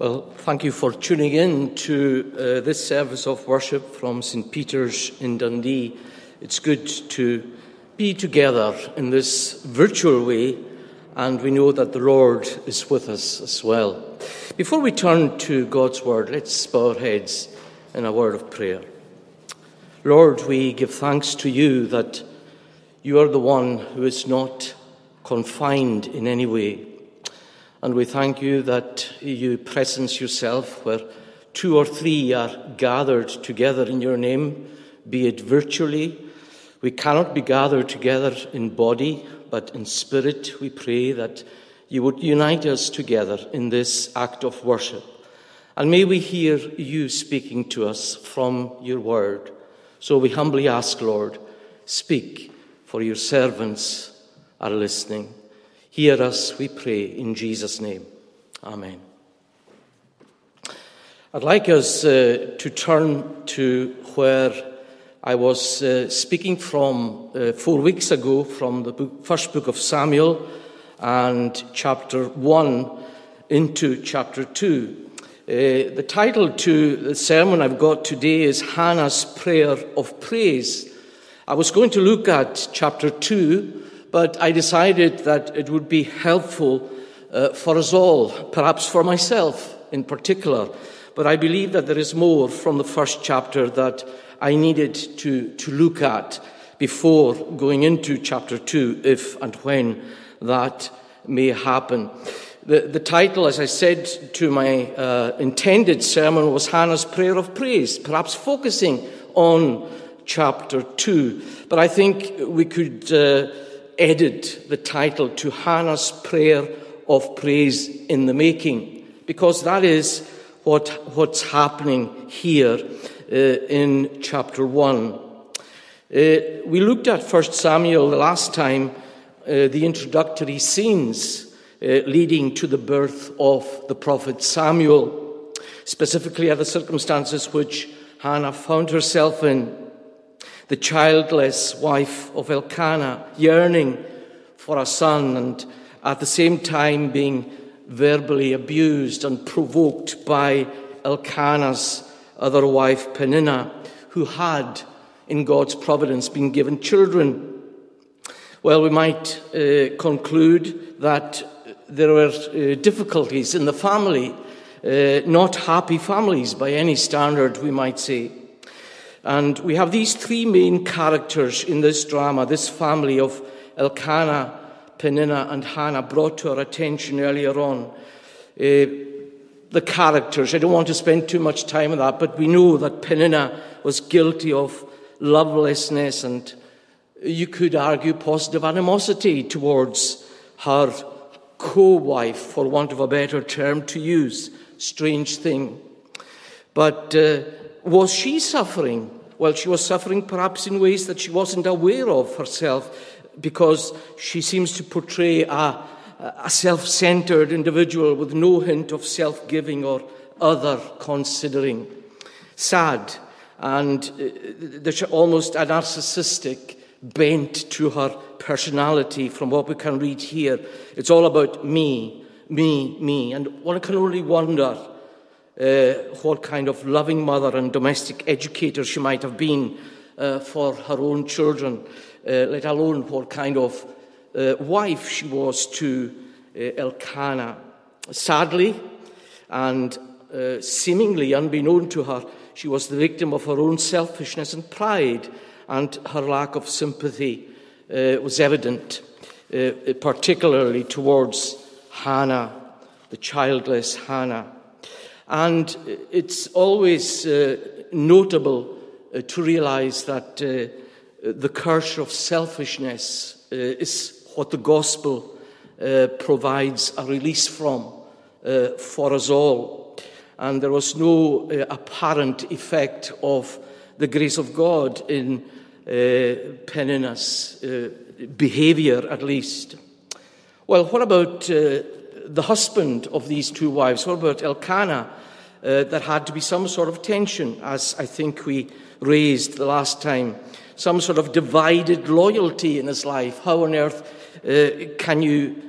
Well, thank you for tuning in to uh, this service of worship from St. Peter's in Dundee. It's good to be together in this virtual way, and we know that the Lord is with us as well. Before we turn to God's Word, let's bow our heads in a word of prayer. Lord, we give thanks to you that you are the one who is not confined in any way and we thank you that you presence yourself where two or three are gathered together in your name, be it virtually. We cannot be gathered together in body, but in spirit we pray that you would unite us together in this act of worship. And may we hear you speaking to us from your word. So we humbly ask, Lord, speak, for your servants are listening. Hear us, we pray, in Jesus' name. Amen. I'd like us uh, to turn to where I was uh, speaking from uh, four weeks ago from the book, first book of Samuel and chapter 1 into chapter 2. Uh, the title to the sermon I've got today is Hannah's Prayer of Praise. I was going to look at chapter 2 but I decided that it would be helpful uh, for us all, perhaps for myself in particular. But I believe that there is more from the first chapter that I needed to, to look at before going into chapter 2, if and when that may happen. The, the title, as I said to my uh, intended sermon, was Hannah's Prayer of Praise, perhaps focusing on chapter 2. But I think we could. Uh, added the title to Hannah's prayer of praise in the making, because that is what, what's happening here uh, in chapter 1. Uh, we looked at 1 Samuel the last time, uh, the introductory scenes uh, leading to the birth of the prophet Samuel, specifically at the circumstances which Hannah found herself in the childless wife of Elkanah, yearning for a son and at the same time being verbally abused and provoked by Elkanah's other wife, Peninnah, who had, in God's providence, been given children. Well, we might uh, conclude that there were uh, difficulties in the family, uh, not happy families by any standard, we might say. And we have these three main characters in this drama, this family of Elkanah, Peninnah, and Hannah brought to our attention earlier on. Uh, the characters, I don't want to spend too much time on that, but we know that Peninnah was guilty of lovelessness and you could argue positive animosity towards her co wife, for want of a better term to use. Strange thing. But uh, was she suffering? Well, she was suffering perhaps in ways that she wasn't aware of herself because she seems to portray a, a self centered individual with no hint of self giving or other considering. Sad, and uh, there's almost a narcissistic bent to her personality from what we can read here. It's all about me, me, me. And one can only wonder uh, what kind of loving mother and domestic educator she might have been uh, for her own children, uh, let alone what kind of uh, wife she was to uh, Elkanah. Sadly, and uh, seemingly unbeknown to her, she was the victim of her own selfishness and pride, and her lack of sympathy was evident, particularly towards Hannah, the childless Hannah. And it's always uh, notable uh, to realize that uh, the curse of selfishness uh, is what the gospel uh, provides a release from uh, for us all. And there was no apparent effect of the grace of God in Peninnah's behavior, at least. Well, what about the husband of these two wives? What about Elkanah? Uh, there had to be some sort of tension, as I think we raised the last time, some sort of divided loyalty in his life. How on earth uh, can you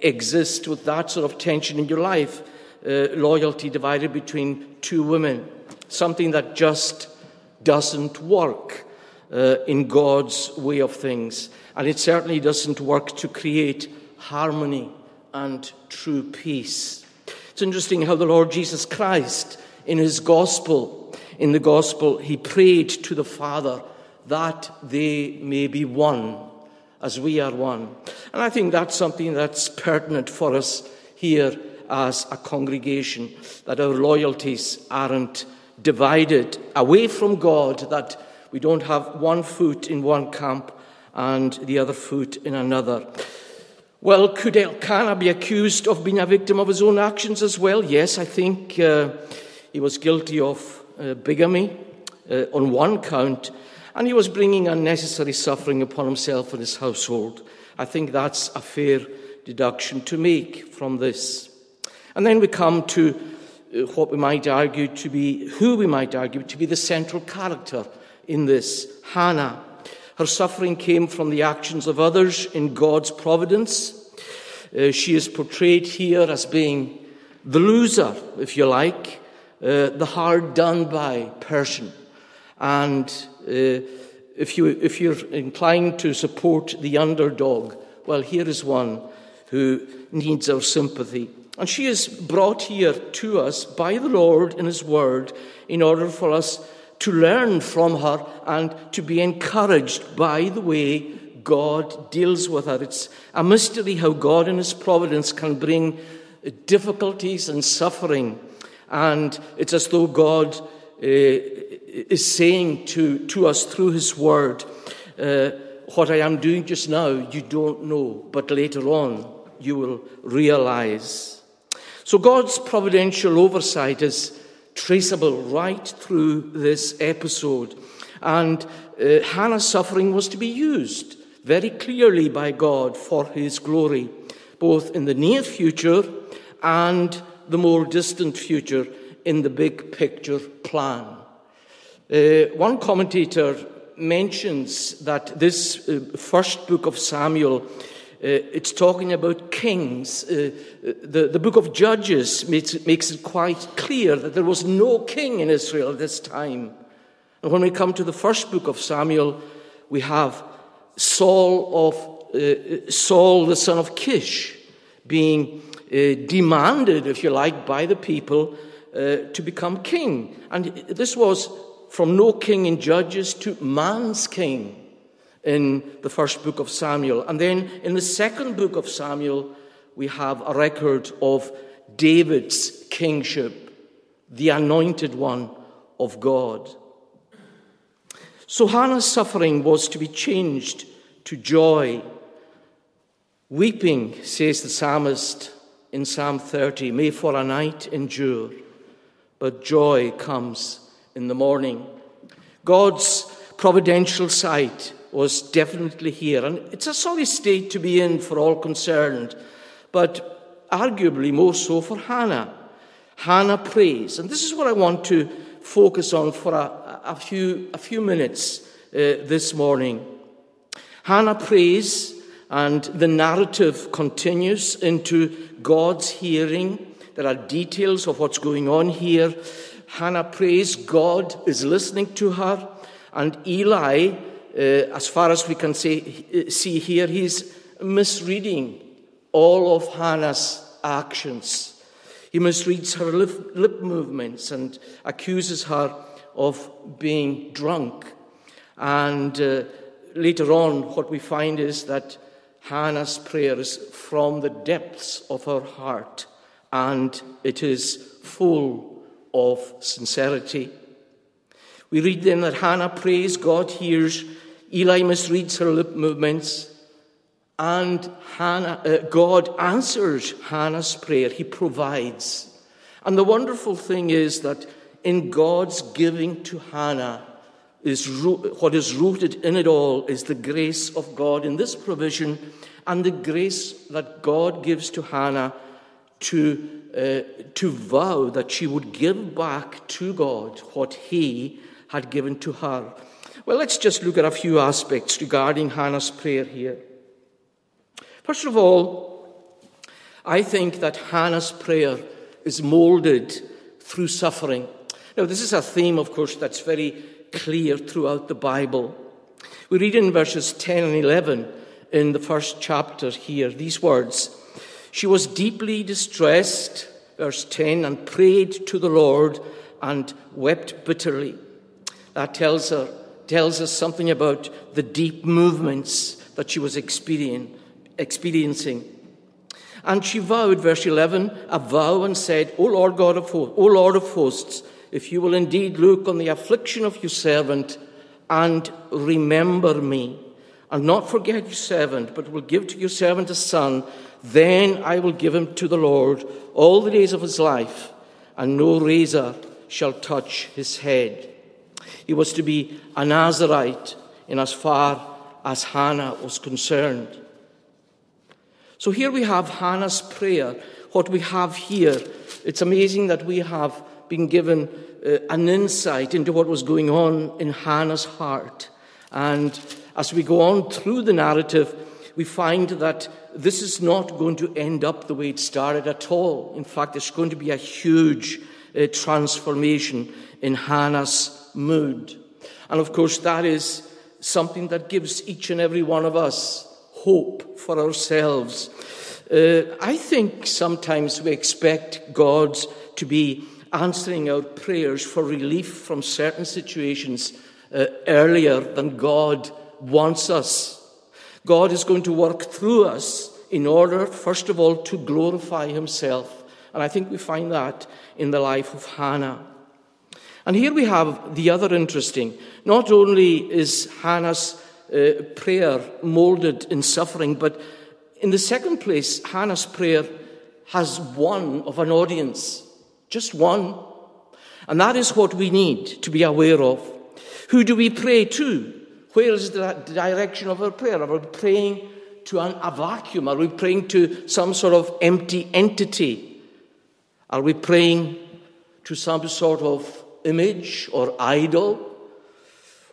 exist with that sort of tension in your life? uh, loyalty divided between two women, something that just doesn't work uh, in God's way of things. And it certainly doesn't work to create harmony and true peace. It's interesting how the Lord Jesus Christ, in his gospel, in the gospel, he prayed to the Father that they may be one as we are one. And I think that's something that's pertinent for us here as a congregation, that our loyalties aren't divided away from God, that we don't have one foot in one camp and the other foot in another. Well, could Elkanah be accused of being a victim of his own actions as well? Yes, I think uh, he was guilty of uh, bigamy uh, on one count, and he was bringing unnecessary suffering upon himself and his household. I think that's a fair deduction to make from this. And then we come to uh, what we might argue to be, who we might argue to be the central character in this Hannah. Her suffering came from the actions of others in God's providence. Uh, she is portrayed here as being the loser, if you like, uh, the hard done by person. And uh, if, you, if you're inclined to support the underdog, well, here is one who needs our sympathy. And she is brought here to us by the Lord in His Word in order for us to learn from her and to be encouraged by the way God deals with her. It's a mystery how God in His providence can bring difficulties and suffering. And it's as though God uh, is saying to, to us through His Word, uh, What I am doing just now, you don't know, but later on you will realize. So God's providential oversight is traceable right through this episode. And uh, Hannah's suffering was to be used very clearly by God for his glory, both in the near future and the more distant future in the big picture plan. Uh, one commentator mentions that this uh, first book of Samuel it's talking about kings. Uh, the, the book of Judges makes, makes it quite clear that there was no king in Israel at this time. And when we come to the first book of Samuel, we have Saul of uh, Saul, the son of Kish, being uh, demanded, if you like, by the people uh, to become king. And this was from no king in Judges to man's king in the first book of Samuel. And then in the second book of Samuel, we have a record of David's kingship, the anointed one of God. So Hannah's suffering was to be changed to joy. Weeping, says the psalmist in Psalm 30, may for a night endure, but joy comes in the morning. God's providential sight was definitely here. And it's a sorry state to be in for all concerned, but arguably more so for Hannah. Hannah prays. And this is what I want to focus on for a, a few, a few minutes uh, this morning. Hannah prays, and the narrative continues into God's hearing. There are details of what's going on here. Hannah prays, God is listening to her, and Eli as far as we can say, uh, see here, he's misreading all of Hannah's actions. He misreads her lip, lip movements and accuses her of being drunk. And uh, later on, what we find is that Hannah's prayer is from the depths of her heart, and it is full of sincerity. We read then that Hannah prays, God hears, Eli misreads her lip movements, and Hannah, uh, God answers Hannah's prayer. He provides. And the wonderful thing is that in God's giving to Hannah, is what is rooted in it all is the grace of God in this provision and the grace that God gives to Hannah to, uh, to vow that she would give back to God what He had given to her. Well, let's just look at a few aspects regarding Hannah's prayer here. First of all, I think that Hannah's prayer is molded through suffering. Now, this is a theme, of course, that's very clear throughout the Bible. We read in verses 10 and 11 in the first chapter here these words She was deeply distressed, verse 10, and prayed to the Lord and wept bitterly. That tells, her, tells us something about the deep movements that she was experiencing. And she vowed, verse 11, a vow and said, O Lord God of hosts, O Lord of hosts, if you will indeed look on the affliction of your servant and remember me, and not forget your servant, but will give to your servant a son, then I will give him to the Lord all the days of his life, and no razor shall touch his head. He was to be a Nazarite in as far as Hannah was concerned. So here we have Hannah's prayer. What we have here, it's amazing that we have been given uh, an insight into what was going on in Hannah's heart. And as we go on through the narrative, we find that this is not going to end up the way it started at all. In fact, there's going to be a huge uh, transformation in Hannah's mood. And of course, that is something that gives each and every one of us hope for ourselves. Uh, I think sometimes we expect God to be answering our prayers for relief from certain situations uh, earlier than God wants us. God is going to work through us in order, first of all, to glorify Himself. And I think we find that in the life of Hannah. And here we have the other interesting. Not only is Hannah's uh, prayer molded in suffering, but in the second place, Hannah's prayer has one of an audience, just one. And that is what we need to be aware of. Who do we pray to? Where is the direction of our prayer? Are we praying to an, a vacuum? Are we praying to some sort of empty entity? Are we praying to some sort of image or idol?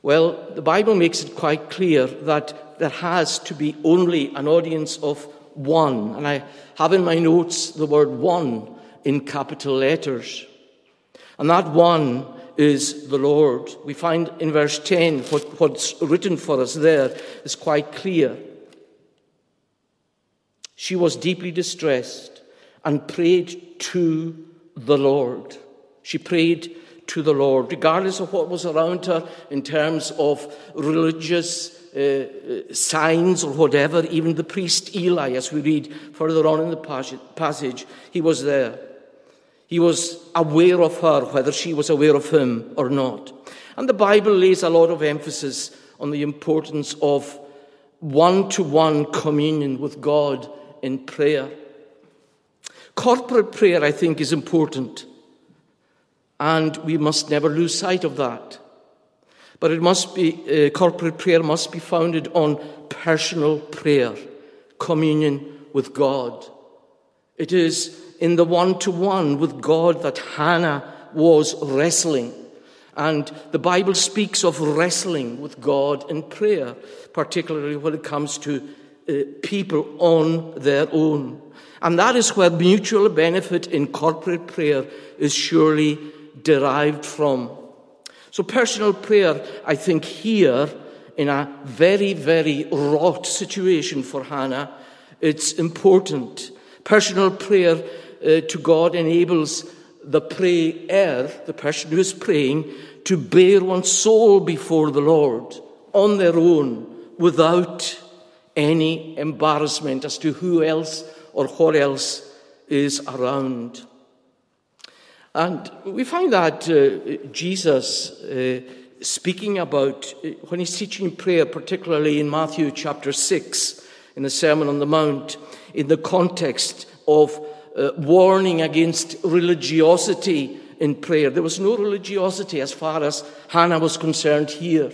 Well, the Bible makes it quite clear that there has to be only an audience of one. And I have in my notes the word one in capital letters. And that one is the Lord. We find in verse 10 what, what's written for us there is quite clear. She was deeply distressed and prayed to the Lord. She prayed to the Lord, regardless of what was around her in terms of religious uh, uh, signs or whatever. Even the priest Eli, as we read further on in the passage, he was there. He was aware of her, whether she was aware of him or not. And the Bible lays a lot of emphasis on the importance of one to one communion with God in prayer. Corporate prayer, I think, is important. And we must never lose sight of that. But it must be, uh, corporate prayer must be founded on personal prayer, communion with God. It is in the one to one with God that Hannah was wrestling. And the Bible speaks of wrestling with God in prayer, particularly when it comes to uh, people on their own. And that is where mutual benefit in corporate prayer is surely derived from. So, personal prayer, I think, here in a very, very wrought situation for Hannah, it's important. Personal prayer uh, to God enables the prayer, the person who is praying, to bare one's soul before the Lord on their own without any embarrassment as to who else or what else is around. And we find that uh, Jesus, uh, speaking about, uh, when he's teaching prayer, particularly in Matthew chapter 6, in the Sermon on the Mount, in the context of uh, warning against religiosity in prayer. There was no religiosity as far as Hannah was concerned here.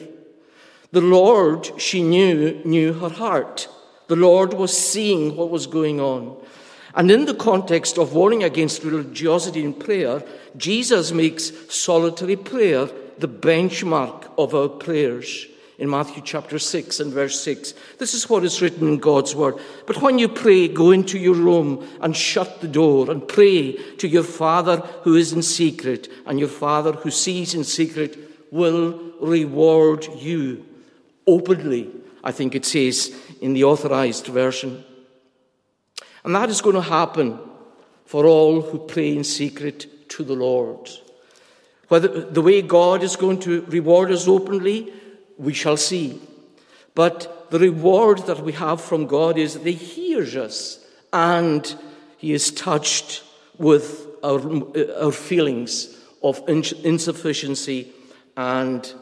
The Lord, she knew, knew her heart. The Lord was seeing what was going on. And in the context of warning against religiosity in prayer, Jesus makes solitary prayer the benchmark of our prayers. in Matthew chapter 6 and verse 6. This is what is written in God's word. But when you pray, go into your room and shut the door and pray to your Father who is in secret, and your Father who sees in secret will reward you openly, I think it says in the authorized version. And that is going to happen for all who pray in secret to the Lord. Whether the way God is going to reward us openly, we shall see. But the reward that we have from God is that He hears us and He is touched with our, our feelings of insufficiency and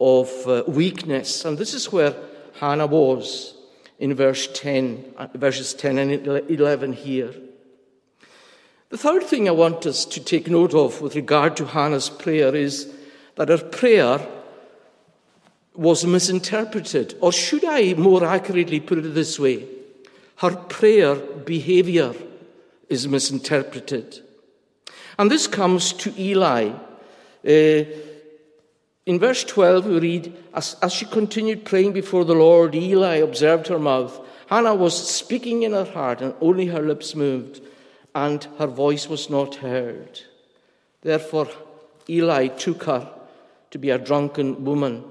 of uh, weakness. And this is where Hannah was in verse 10, uh, verses 10 and 11 here. The third thing I want us to take note of with regard to Hannah's prayer is that her prayer was misinterpreted, or should I more accurately put it this way? Her prayer behavior is misinterpreted. And this comes to Eli. Uh, in verse 12, we read, as, as she continued praying before the Lord, Eli observed her mouth. Hannah was speaking in her heart, and only her lips moved, and her voice was not heard. Therefore, Eli took her to be a drunken woman.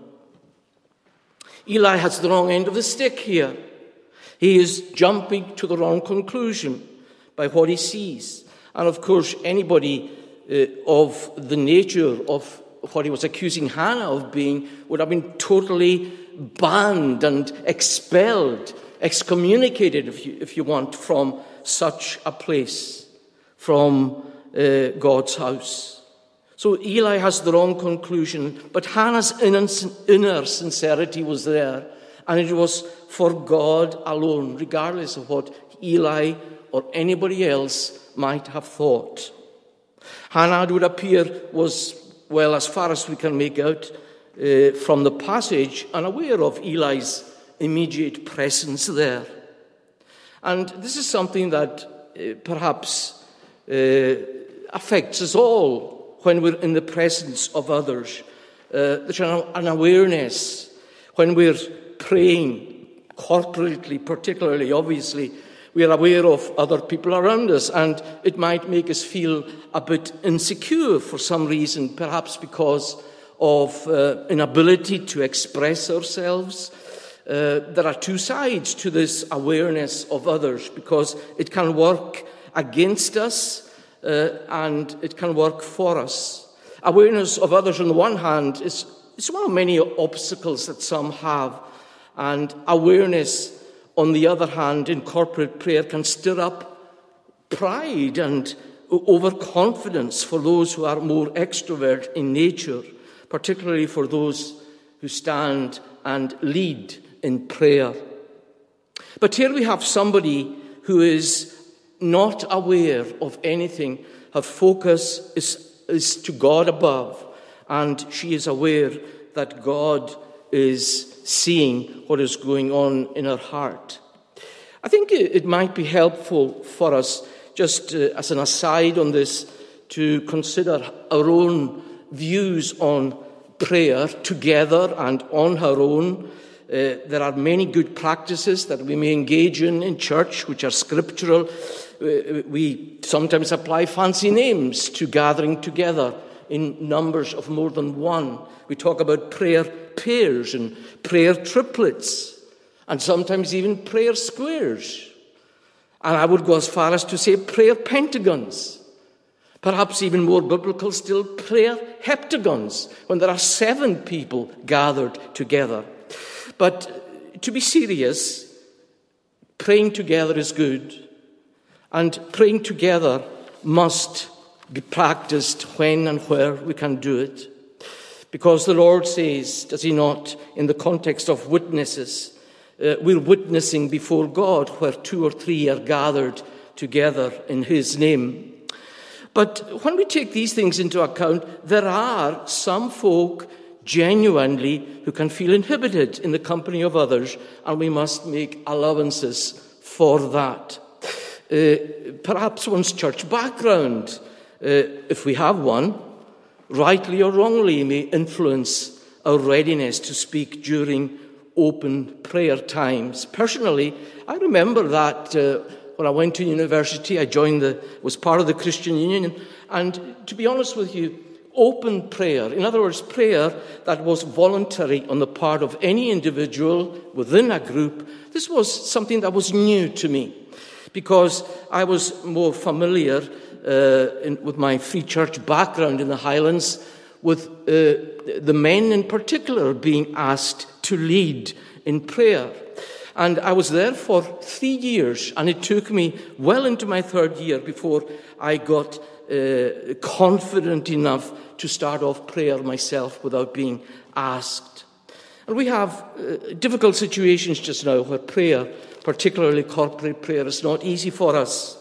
Eli has the wrong end of the stick here. He is jumping to the wrong conclusion by what he sees. And of course, anybody uh, of the nature of what he was accusing Hannah of being would have been totally banned and expelled, excommunicated, if you, if you want, from such a place, from uh, God's house. So Eli has the wrong conclusion, but Hannah's inner sincerity was there, and it was for God alone, regardless of what Eli or anybody else might have thought. Hannah, it would appear, was, well, as far as we can make out uh, from the passage, unaware of Eli's immediate presence there. And this is something that uh, perhaps uh, affects us all when we're in the presence of others. Uh, there's an awareness when we're praying corporately, particularly, obviously, we are aware of other people around us, and it might make us feel a bit insecure for some reason, perhaps because of uh, inability to express ourselves. Uh, there are two sides to this awareness of others because it can work against us uh, and it can work for us. Awareness of others, on the one hand, is, is one of many obstacles that some have, and awareness, on the other hand, in corporate prayer can stir up pride and overconfidence for those who are more extrovert in nature, particularly for those who stand and lead in prayer. But here we have somebody who is not aware of anything. Her focus is, is to God above, and she is aware that God is seeing what is going on in her heart. I think it might be helpful for us, just uh, as an aside on this, to consider our own views on prayer together and on her own. Uh, there are many good practices that we may engage in in church which are scriptural we sometimes apply fancy names to gathering together in numbers of more than one. We talk about prayer pairs and prayer triplets, and sometimes even prayer squares. And I would go as far as to say prayer pentagons. Perhaps even more biblical still, prayer heptagons, when there are seven people gathered together. But to be serious, praying together is good. And praying together must be practiced when and where we can do it. Because the Lord says, does He not, in the context of witnesses, uh, we're witnessing before God where two or three are gathered together in His name. But when we take these things into account, there are some folk genuinely who can feel inhibited in the company of others, and we must make allowances for that. Uh, perhaps one's church background, uh, if we have one, rightly or wrongly, may influence our readiness to speak during open prayer times. Personally, I remember that uh, when I went to university, I joined the, was part of the Christian Union, and to be honest with you, open prayer, in other words, prayer that was voluntary on the part of any individual within a group, this was something that was new to me because I was more familiar uh, in, with my free church background in the Highlands with uh, the men in particular being asked to lead in prayer. And I was there for three years, and it took me well into my third year before I got uh, confident enough to start off prayer myself without being asked. And we have uh, difficult situations just now where prayer, particularly corporate prayer, is not easy for us.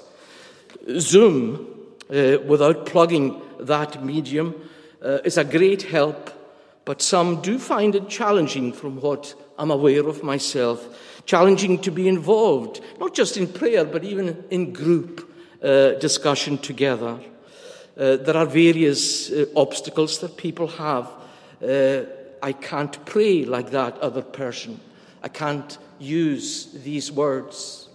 Zoom, uh, without plugging that medium, uh, is a great help, but some do find it challenging from what I'm aware of myself. Challenging to be involved, not just in prayer, but even in group uh, discussion together. Uh, there are various uh, obstacles that people have. Uh, I can't pray like that other person. I can't use these words.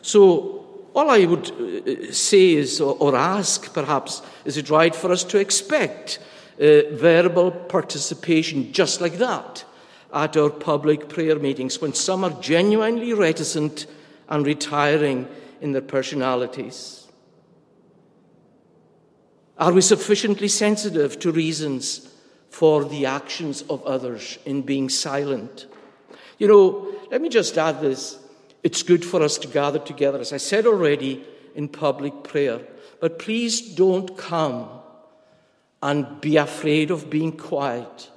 So, all I would uh, say is, or, ask perhaps, is it right for us to expect uh, verbal participation just like that at our public prayer meetings when some are genuinely reticent and retiring in their personalities? Are we sufficiently sensitive to reasons for the actions of others in being silent? You know, let me just add this. It's good for us to gather together, as I said already, in public prayer. But please don't come and be afraid of being quiet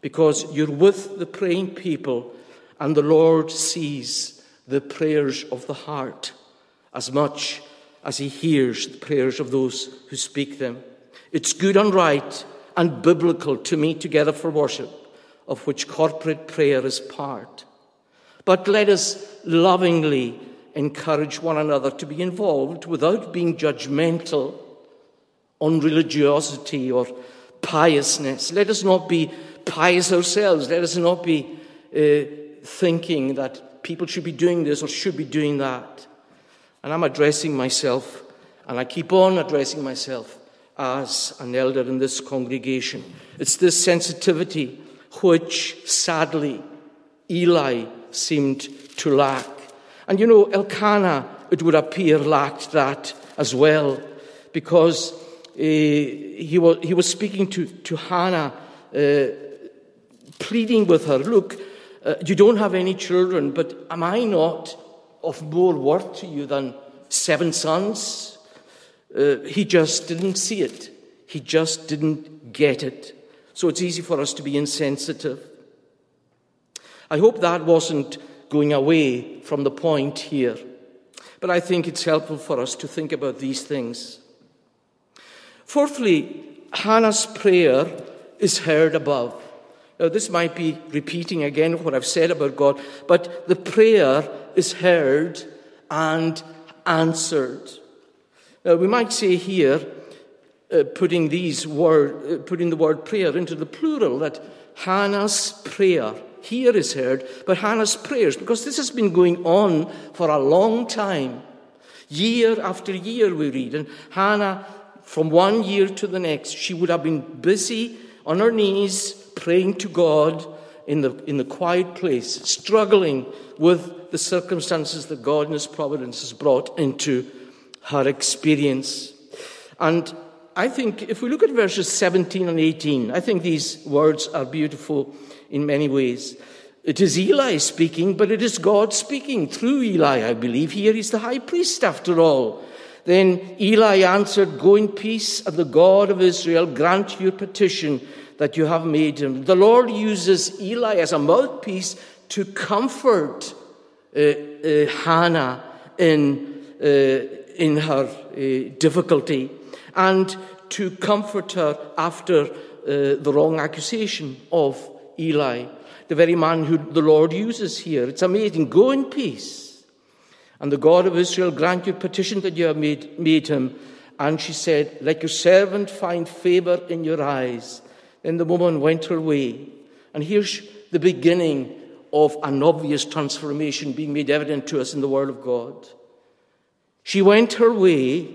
because you're with the praying people and the Lord sees the prayers of the heart as much as he hears the prayers of those who speak them. It's good and right and biblical to meet together for worship, of which corporate prayer is part. But let us lovingly encourage one another to be involved without being judgmental on religiosity or piousness. Let us not be pious ourselves. Let us not be uh, thinking that people should be doing this or should be doing that. And I'm addressing myself, and I keep on addressing myself as an elder in this congregation. It's this sensitivity which, sadly, Eli seemed to lack. And you know, Elkanah, it would appear, lacked that as well, because uh, he, was, he was speaking to, to Hannah, uh, pleading with her, Look, uh, you don't have any children, but am I not of more worth to you than seven sons? He just didn't see it. He just didn't get it. So it's easy for us to be insensitive. I hope that wasn't going away from the point here, but I think it's helpful for us to think about these things. Fourthly, Hannah's prayer is heard above. Now, this might be repeating again what I've said about God, but the prayer is heard and answered. Now, we might say here, uh, putting these word, uh, putting the word prayer into the plural, that Hannah's prayer here is heard, but Hannah's prayers, because this has been going on for a long time. Year after year, we read, and Hannah, from one year to the next, she would have been busy on her knees praying to God in the, in the quiet place, struggling with the circumstances that God in His providence has brought into her experience. And I think if we look at verses 17 and 18, I think these words are beautiful in many ways. It is Eli speaking, but it is God speaking through Eli, I believe. Here he's the high priest after all. Then Eli answered, Go in peace, and the God of Israel grant your petition that you have made him. The Lord uses Eli as a mouthpiece to comfort uh, uh, Hannah in, uh, in her uh, difficulty and to comfort her after uh, the wrong accusation of Eli, the very man who the Lord uses here. It's amazing. Go in peace. And the God of Israel grant your petition that you have made, made him. And she said, Let your servant find favor in your eyes. Then the woman went her way. And here's the beginning of an obvious transformation being made evident to us in the Word of God. She went her way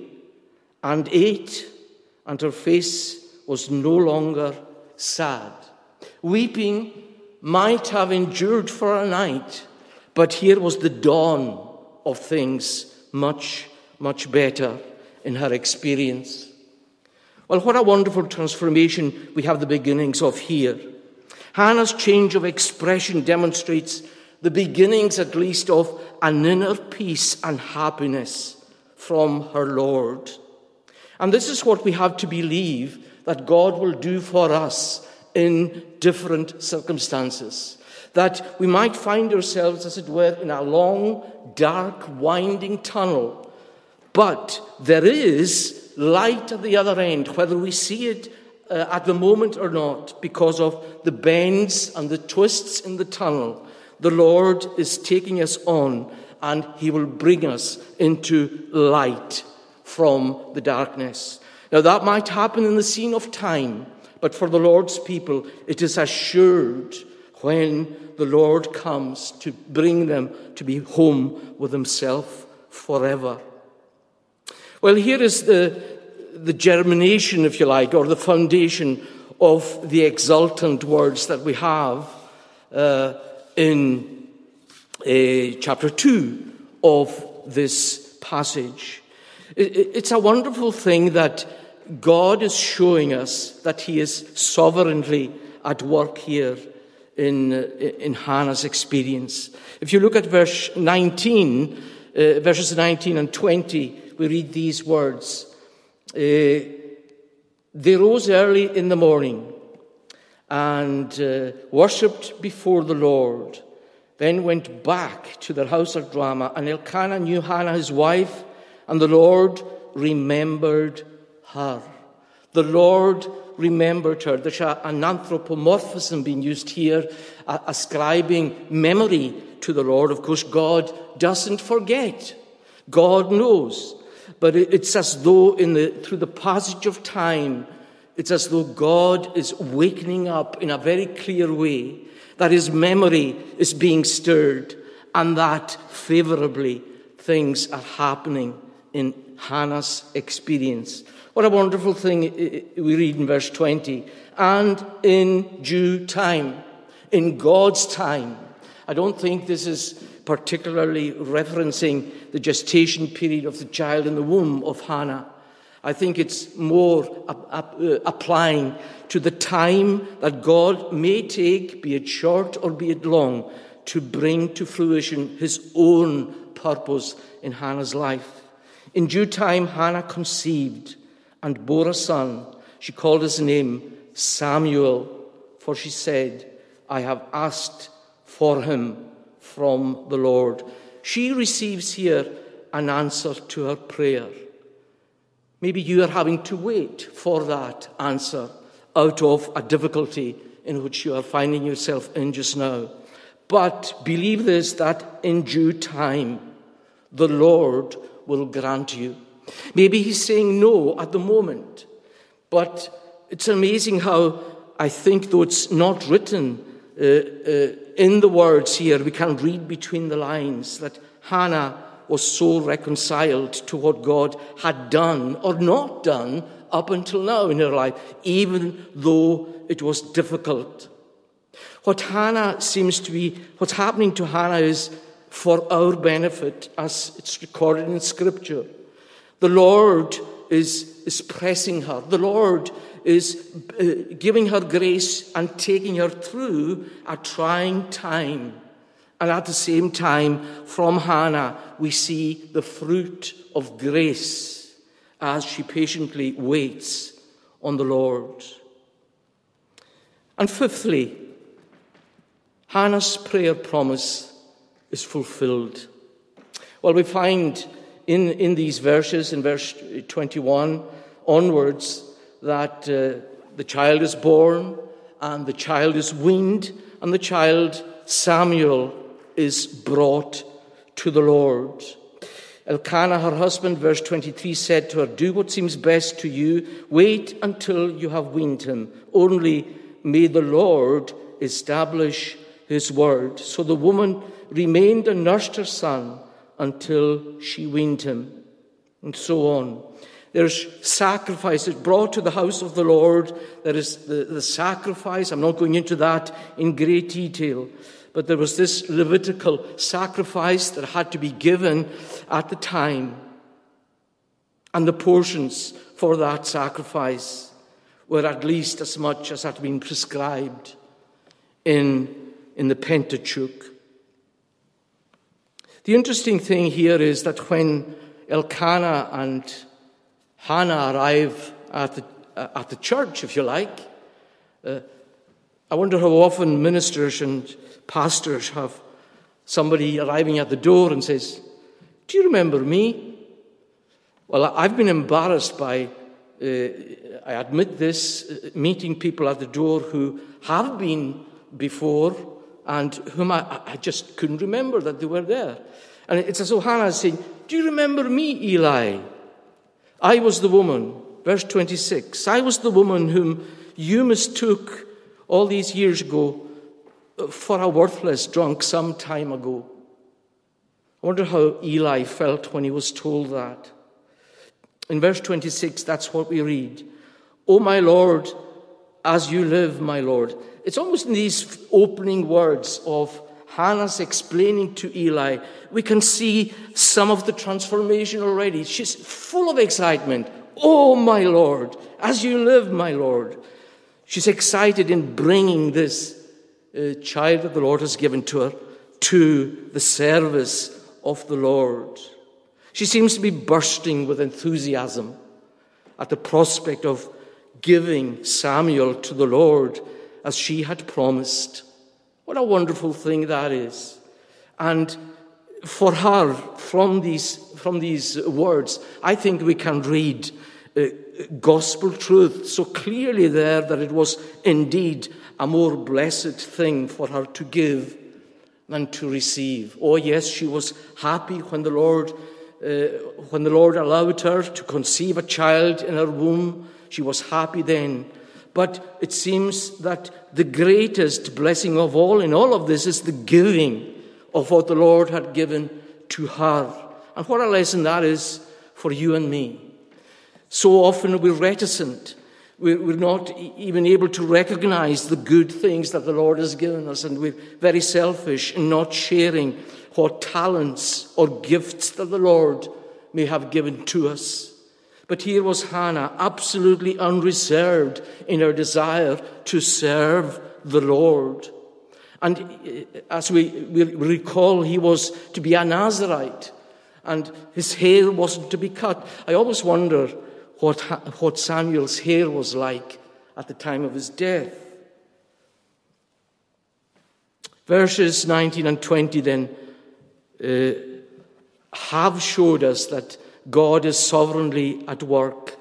and ate, and her face was no longer sad. Weeping might have endured for a night, but here was the dawn of things much, much better in her experience. Well, what a wonderful transformation we have the beginnings of here. Hannah's change of expression demonstrates the beginnings, at least, of an inner peace and happiness from her Lord. And this is what we have to believe that God will do for us in different circumstances. That we might find ourselves, as it were, in a long, dark, winding tunnel. But there is light at the other end, whether we see it uh, at the moment or not, because of the bends and the twists in the tunnel. The Lord is taking us on and He will bring us into light from the darkness. Now, that might happen in the scene of time, but for the Lord's people, it is assured when the Lord comes to bring them to be home with Himself forever. Well, here is the, the germination, if you like, or the foundation of the exultant words that we have uh, in uh, chapter 2 of this passage. It, it's a wonderful thing that God is showing us that He is sovereignly at work here in, uh, in Hannah's experience. If you look at verse 19, uh, verses 19 and 20, we read these words. Uh, they rose early in the morning and uh, worshipped before the Lord, then went back to their house of Ramah. And Elkanah knew Hannah, his wife, and the Lord remembered her. The Lord remembered her. There's an anthropomorphism being used here, ascribing memory to the Lord. Of course, God doesn't forget. God knows. But it's as though in the, through the passage of time, it's as though God is wakening up in a very clear way that his memory is being stirred and that favorably things are happening in Hannah's experience. What a wonderful thing we read in verse 20. And in due time, in God's time. I don't think this is particularly referencing the gestation period of the child in the womb of Hannah. I think it's more uh, applying to the time that God may take, be it short or be it long, to bring to fruition his own purpose in Hannah's life. In due time, Hannah conceived and bore a son. She called his name Samuel, for she said, I have asked for him from the Lord. She receives here an answer to her prayer. Maybe you are having to wait for that answer out of a difficulty in which you are finding yourself in just now. But believe this that in due time, the Lord will grant you. Maybe He's saying no at the moment, but it's amazing how I think, though it's not written, uh, uh, in the words here, we can read between the lines that Hannah was so reconciled to what God had done or not done up until now in her life, even though it was difficult. What Hannah seems to be, what's happening to Hannah is for our benefit, as it's recorded in Scripture. The Lord is, is pressing her. The Lord is uh, giving her grace and taking her through a trying time. And at the same time, from Hannah, we see the fruit of grace as she patiently waits on the Lord. And fifthly, Hannah's prayer promise is fulfilled. Well, we find in, in these verses, in verse 21 onwards, that uh, the child is born and the child is weaned and the child, Samuel, is brought to the Lord. Elkanah, her husband, verse 23, said to her, Do what seems best to you. Wait until you have weaned him. Only may the Lord establish his word. So the woman remained and nursed her son until she weaned him, and so on. There's sacrifices brought to the house of the Lord. There is the, the sacrifice. I'm not going into that in great detail. But there was this Levitical sacrifice that had to be given at the time. And the portions for that sacrifice were at least as much as had been prescribed in, in the Pentateuch. The interesting thing here is that when Elkanah and Hannah arrive at the, uh, at the church, if you like, uh, I wonder how often ministers and pastors have somebody arriving at the door and says, Do you remember me? Well, I've been embarrassed by, uh, I admit this, uh, meeting people at the door who have been before and whom I, I just couldn't remember that they were there. And it's as though Hannah is saying, Do you remember me, Eli? I was the woman, verse 26, I was the woman whom you mistook all these years ago uh, for a worthless drunk some time ago. I wonder how Eli felt when he was told that. In verse 26, that's what we read. O my Lord, as you live, my Lord. It's almost in these opening words of Hannah's explaining to Eli, we can see some of the transformation already. She's full of excitement. Oh, my Lord, as you live, my Lord. She's excited in bringing this uh, child that the Lord has given to her to the service of the Lord. She seems to be bursting with enthusiasm at the prospect of giving Samuel to the Lord as she had promised. What a wonderful thing that is. And for her, from these, from these words, I think we can read uh, gospel truth so clearly there that it was indeed a more blessed thing for her to give than to receive. Oh, yes, she was happy when the Lord, uh, when the Lord allowed her to conceive a child in her womb. She was happy then. But it seems that the greatest blessing of all in all of this is the giving of what the Lord had given to her. And what a lesson that is for you and me. So often we're reticent we're not even able to recognize the good things that the Lord has given us, and we're very selfish in not sharing what talents or gifts that the Lord may have given to us. But here was Hannah, absolutely unreserved in her desire to serve the Lord. And uh, as we, we recall, he was to be a Nazarite, and his hair wasn't to be cut. I always wonder what, what Samuel's hair was like at the time of his death. Verses 19 and 20 then uh, have showed us that God is sovereignly at work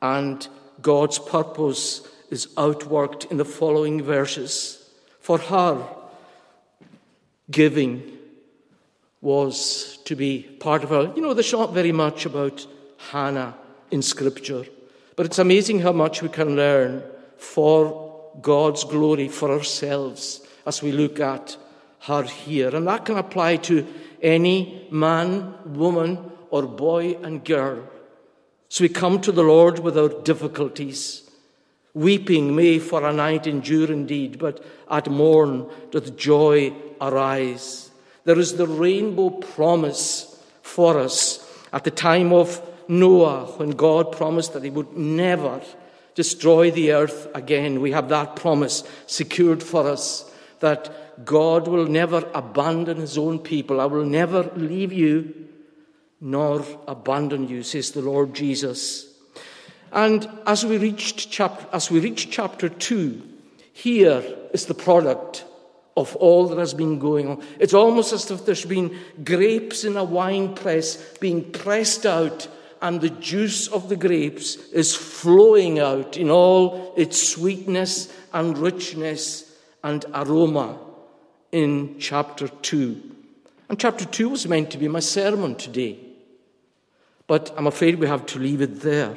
and God's purpose is outworked in the following verses. For her, giving was to be part of her. You know, there's not very much about Hannah in Scripture. But it's amazing how much we can learn for God's glory, for ourselves, as we look at her here. And that can apply to any man, woman, or boy and girl. So we come to the Lord without difficulties. Weeping may for a night endure indeed, but at morn doth joy arise. There is the rainbow promise for us at the time of Noah when God promised that he would never destroy the earth again. We have that promise secured for us that God will never abandon his own people. I will never leave you nor abandon you, says the Lord Jesus. And as we reached chapter, as we reach chapter two, here is the product of all that has been going on. It's almost as if there's been grapes in a wine press being pressed out and the juice of the grapes is flowing out in all its sweetness and richness and aroma in chapter 2. And chapter 2 was meant to be my sermon today. But I'm afraid we have to leave it there.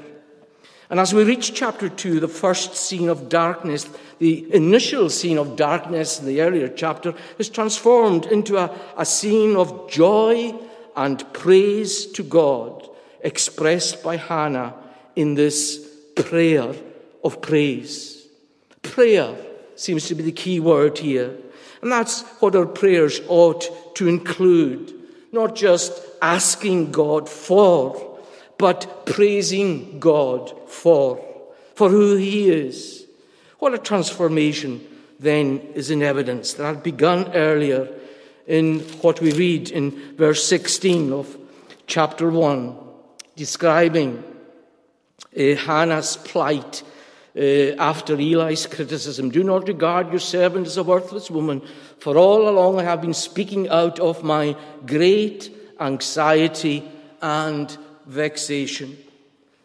And as we reach chapter 2, the first scene of darkness, the initial scene of darkness in the earlier chapter, is transformed into a, a scene of joy and praise to God, expressed by Hannah in this prayer of praise. Prayer seems to be the key word here. And that's what our prayers ought to include. Not just asking God for, but praising God for, for who He is. What a transformation then is in evidence that had begun earlier in what we read in verse 16 of chapter 1, describing uh, Hannah's plight uh, after Eli's criticism. Do not regard your servant as a worthless woman, for all along I have been speaking out of my great anxiety and vexation.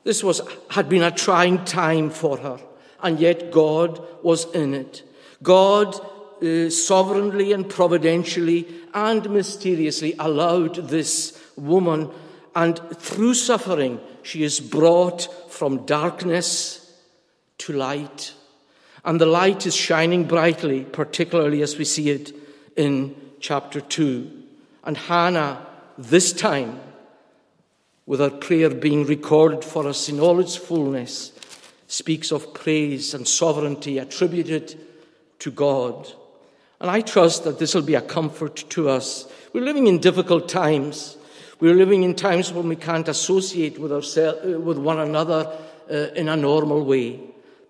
This was, had been a trying time for her, and yet God was in it. God uh, sovereignly and providentially and mysteriously allowed this woman, and through suffering, she is brought from darkness to light. And the light is shining brightly, particularly as we see it in chapter 2. And Hannah, this time, with her prayer being recorded for us in all its fullness, speaks of praise and sovereignty attributed to God. And I trust that this will be a comfort to us. We're living in difficult times. We're living in times when we can't associate with, ourselves, uh, with one another uh, in a normal way.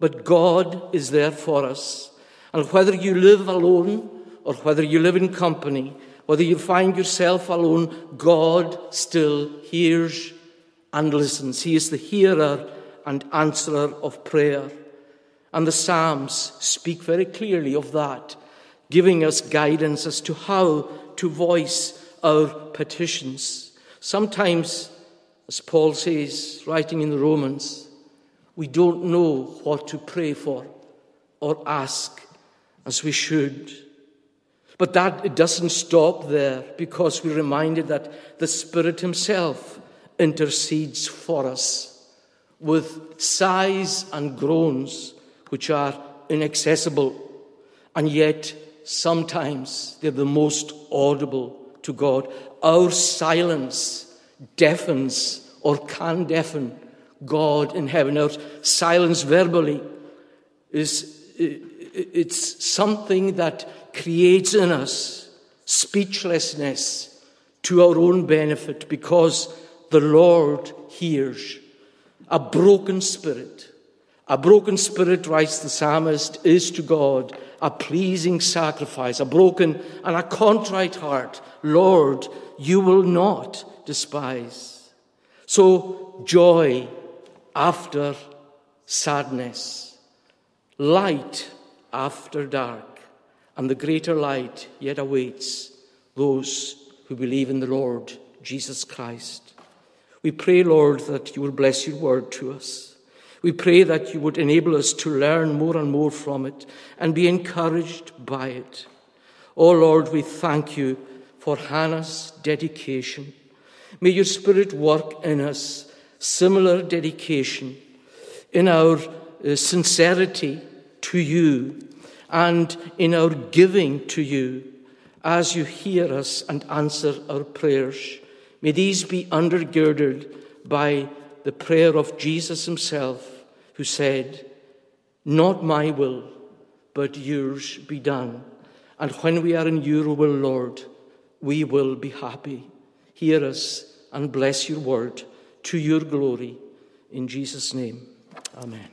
But God is there for us. And whether you live alone or whether you live in company, whether you find yourself alone, God still hears and listens. He is the hearer and answerer of prayer. And the Psalms speak very clearly of that, giving us guidance as to how to voice our petitions. Sometimes, as Paul says, writing in the Romans, we don't know what to pray for or ask as we should. But that it doesn't stop there because we're reminded that the Spirit Himself intercedes for us with sighs and groans which are inaccessible, and yet sometimes they're the most audible to God. Our silence deafens or can deafen God in heaven. Our silence verbally is it's something that creates in us speechlessness to our own benefit because the Lord hears. A broken spirit, a broken spirit, writes the psalmist, is to God a pleasing sacrifice, a broken and a contrite heart. Lord, you will not despise. So, joy after sadness, light after dark and the greater light yet awaits those who believe in the Lord Jesus Christ. We pray, Lord, that you will bless your word to us. We pray that you would enable us to learn more and more from it and be encouraged by it. Oh Lord, we thank you for Hannah's dedication. May your Spirit work in us similar dedication in our uh, sincerity to you and in our giving to you as you hear us and answer our prayers. May these be undergirded by the prayer of Jesus himself, who said, Not my will, but yours be done. And when we are in your will, Lord, we will be happy. Hear us and bless your word to your glory. In Jesus' name, amen.